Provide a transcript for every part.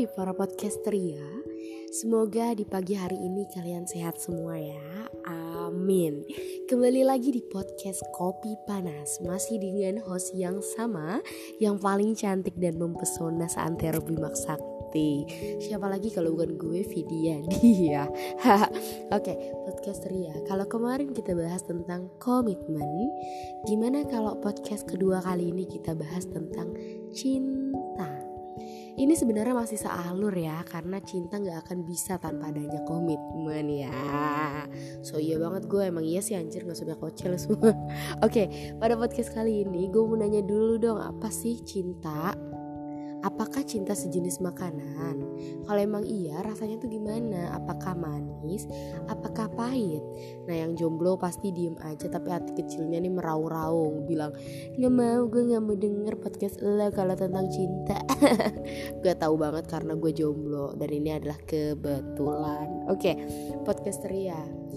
Hai para podcaster ya. Semoga di pagi hari ini kalian sehat semua ya. Amin. Kembali lagi di podcast Kopi Panas. Masih dengan host yang sama Yang paling cantik dan mempesona seantero Bimak Sakti. Siapa lagi kalau bukan gue Vidya Dia Oke podcaster ya. Kalau kemarin kita bahas tentang komitmen Gimana kalau podcast kedua kali ini kita bahas tentang cinta ini sebenarnya masih sealur ya karena cinta nggak akan bisa tanpa adanya komitmen ya. So iya banget gue emang iya sih anjir nggak sudah kocel semua. Oke pada podcast kali ini gue mau nanya dulu dong apa sih cinta Apakah cinta sejenis makanan? Kalau emang iya, rasanya tuh gimana? Apakah manis? Apakah pahit? Nah yang jomblo pasti diem aja tapi hati kecilnya nih meraung-raung bilang nggak mau gue nggak mau denger podcast lo kalau tentang cinta. gue tahu banget karena gue jomblo dan ini adalah kebetulan. Oke, okay, podcast Ria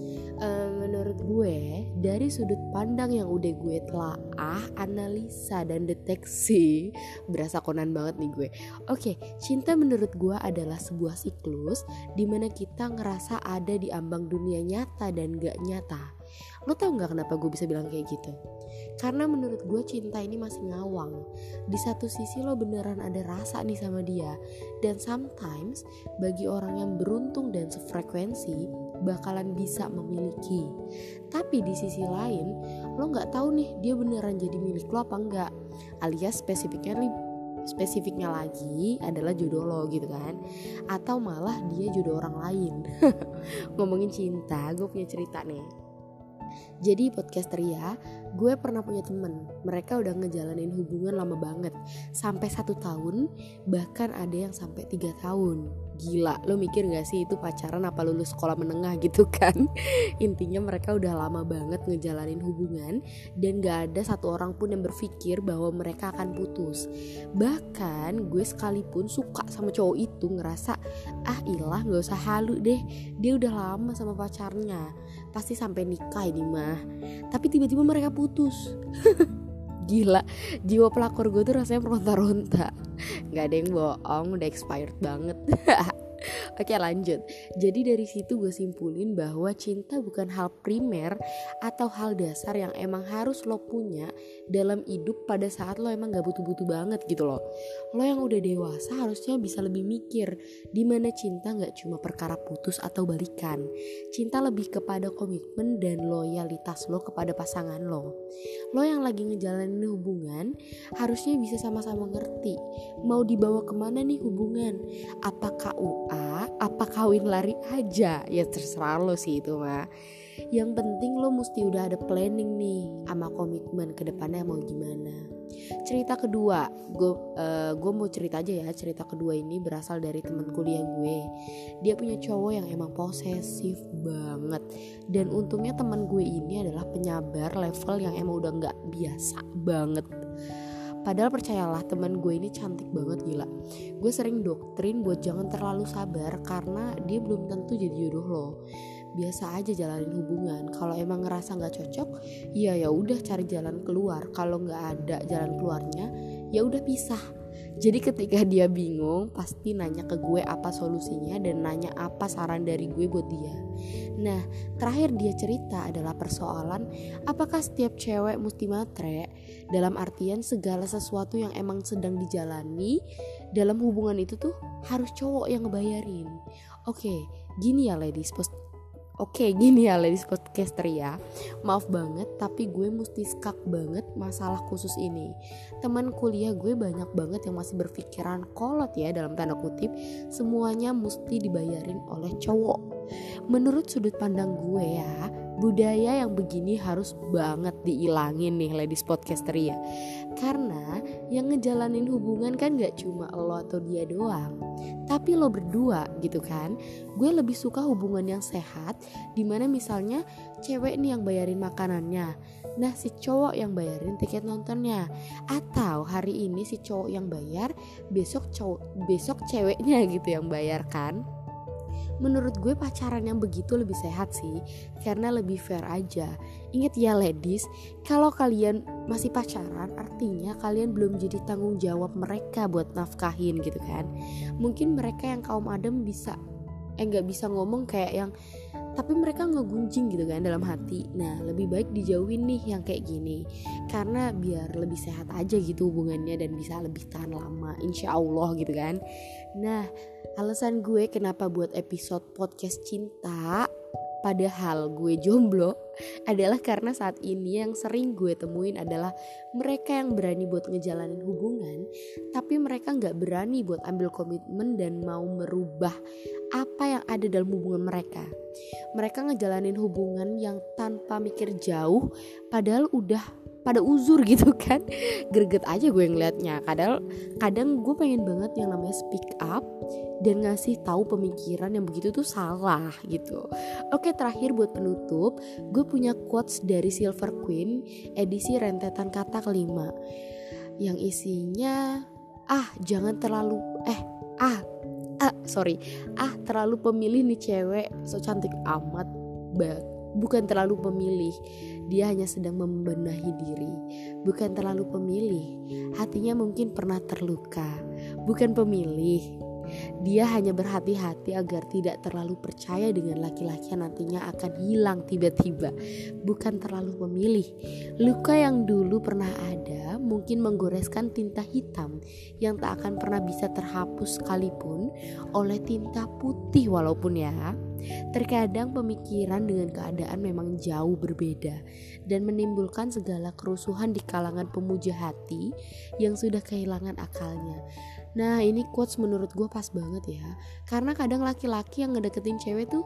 uh, menurut gue dari sudut pandang yang udah gue telaah, analisa dan deteksi berasa konan banget nih gue. Oke, cinta menurut gue adalah sebuah siklus di mana kita ngerasa ada di ambang dunia nyata dan gak nyata. Lo tau gak kenapa gue bisa bilang kayak gitu? Karena menurut gue cinta ini masih ngawang Di satu sisi lo beneran ada rasa nih sama dia Dan sometimes bagi orang yang beruntung dan sefrekuensi bakalan bisa memiliki. Tapi di sisi lain, lo nggak tahu nih dia beneran jadi milik lo apa enggak. Alias spesifiknya spesifiknya lagi adalah jodoh lo gitu kan. Atau malah dia jodoh orang lain. Ngomongin cinta gue punya cerita nih. Jadi podcaster ya gue pernah punya temen. Mereka udah ngejalanin hubungan lama banget. Sampai satu tahun bahkan ada yang sampai tiga tahun gila lo mikir gak sih itu pacaran apa lulus sekolah menengah? gitu kan. Intinya mereka udah lama banget ngejalanin hubungan dan gak ada satu orang pun yang berpikir bahwa mereka akan putus. Bahkan gue sekalipun suka sama cowok itu ngerasa ah ilah gak usah halu deh dia udah lama sama pacarnya pasti sampai nikah ini mah. Tapi tiba-tiba mereka putus gila jiwa pelakor gue tuh rasanya meronta-ronta nggak ada yang bohong udah expired banget Oke lanjut. Jadi dari situ gue simpulin bahwa cinta bukan hal primer Atau hal dasar yang emang harus lo punya Dalam hidup pada saat lo emang gak butuh-butuh banget gitu loh. Lo yang udah dewasa harusnya bisa lebih mikir Di mana cinta gak cuma perkara putus atau balikan. Cinta lebih kepada komitmen dan loyalitas lo kepada pasangan lo. Lo yang lagi ngejalanin hubungan Harusnya bisa sama-sama ngerti Mau dibawa ke mana nih hubungan. Apakah Apa kawin lari aja? Ya terserah lo sih itu mah yang penting lo mesti udah ada planning nih sama komitmen ke depannya mau gimana. Cerita kedua gue uh, gue mau cerita aja ya cerita kedua ini berasal dari teman kuliah gue. Dia punya cowok yang emang posesif banget. Dan untungnya teman gue ini adalah penyabar level yang emang udah nggak biasa banget Padahal percayalah teman gue ini cantik banget gila. Gue sering doktrin buat jangan terlalu sabar Karena dia belum tentu jadi jodoh lo Biasa aja jalanin hubungan. Kalau emang ngerasa gak cocok Ya ya udah cari jalan keluar. Kalau gak ada jalan keluarnya Ya udah pisah. Jadi ketika dia bingung pasti nanya ke gue apa solusinya dan nanya apa saran dari gue buat dia. Nah terakhir dia cerita adalah persoalan apakah setiap cewek mesti matre dalam artian segala sesuatu yang emang sedang dijalani dalam hubungan itu tuh harus cowok yang ngebayarin. Oke, gini ya ladies, Oke gini ya ladies podcaster ya. Maaf banget tapi gue mesti skak banget masalah khusus ini. Teman kuliah gue banyak banget yang masih berpikiran kolot ya dalam tanda kutip Semuanya mesti dibayarin oleh cowok. Menurut sudut pandang gue ya budaya yang begini harus banget diilangin nih ladies podcaster ya. Karena yang ngejalanin hubungan kan gak cuma lo atau dia doang tapi lo berdua gitu kan? Gue lebih suka hubungan yang sehat di mana misalnya cewek nih yang bayarin makanannya nah si cowok yang bayarin tiket nontonnya. Atau hari ini si cowok yang bayar besok cowok besok ceweknya gitu yang bayar kan menurut gue pacaran yang begitu lebih sehat sih karena lebih fair aja. Ingat ya ladies kalau kalian masih pacaran artinya kalian belum jadi tanggung jawab mereka buat nafkahin gitu kan. Mungkin mereka yang kaum adam bisa eh nggak bisa ngomong kayak yang tapi mereka ngegunjing gitu kan dalam hati. Nah lebih baik dijauhin nih yang kayak gini karena biar lebih sehat aja gitu hubungannya dan bisa lebih tahan lama insya Allah gitu kan. Nah alasan gue kenapa buat episode podcast cinta Padahal gue jomblo adalah karena saat ini yang sering gue temuin adalah mereka yang berani buat ngejalanin hubungan tapi mereka nggak berani buat ambil komitmen dan mau merubah apa yang ada dalam hubungan mereka. Mereka ngejalanin hubungan yang tanpa mikir jauh padahal udah pada uzur gitu kan. Greget aja gue ngeliatnya. Kadang kadang gue pengen banget yang namanya speak up dan ngasih tahu pemikiran yang begitu tuh salah gitu. Oke terakhir buat penutup gue punya quotes dari Silver Queen edisi rentetan kata kelima. Yang isinya ah jangan terlalu eh ah ah sorry. Ah terlalu pemilih nih cewek so cantik amat banget bukan terlalu pemilih, dia hanya sedang membenahi diri. Bukan terlalu pemilih, hatinya mungkin pernah terluka. Bukan pemilih, dia hanya berhati-hati agar tidak terlalu percaya dengan laki-laki yang nantinya akan hilang tiba-tiba. Bukan terlalu memilih. Luka yang dulu pernah ada mungkin menggoreskan tinta hitam yang tak akan pernah bisa terhapus sekalipun oleh tinta putih walaupun ya. Terkadang pemikiran dengan keadaan memang jauh berbeda dan menimbulkan segala kerusuhan di kalangan pemuja hati yang sudah kehilangan akalnya. Nah ini quotes menurut gue pas banget ya Karena kadang laki-laki yang ngedeketin cewek tuh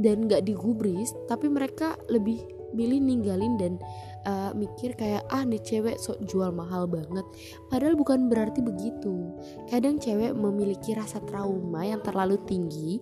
Dan gak digubris Tapi mereka lebih milih ninggalin dan uh, mikir kayak ah nih cewek sok jual mahal banget padahal bukan berarti begitu kadang cewek memiliki rasa trauma yang terlalu tinggi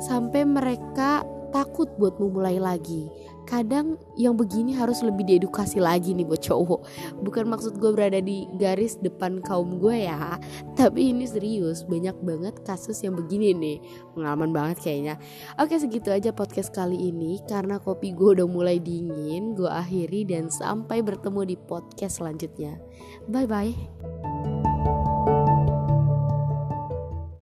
sampai mereka takut buat memulai lagi. Kadang yang begini harus lebih diedukasi lagi nih buat cowok. Bukan maksud gue berada di garis depan kaum gue ya tapi ini serius banyak banget kasus yang begini nih. Pengalaman banget kayaknya. Oke segitu aja podcast kali ini. Karena kopi gue udah mulai dingin gue akhiri dan sampai bertemu di podcast selanjutnya. Bye bye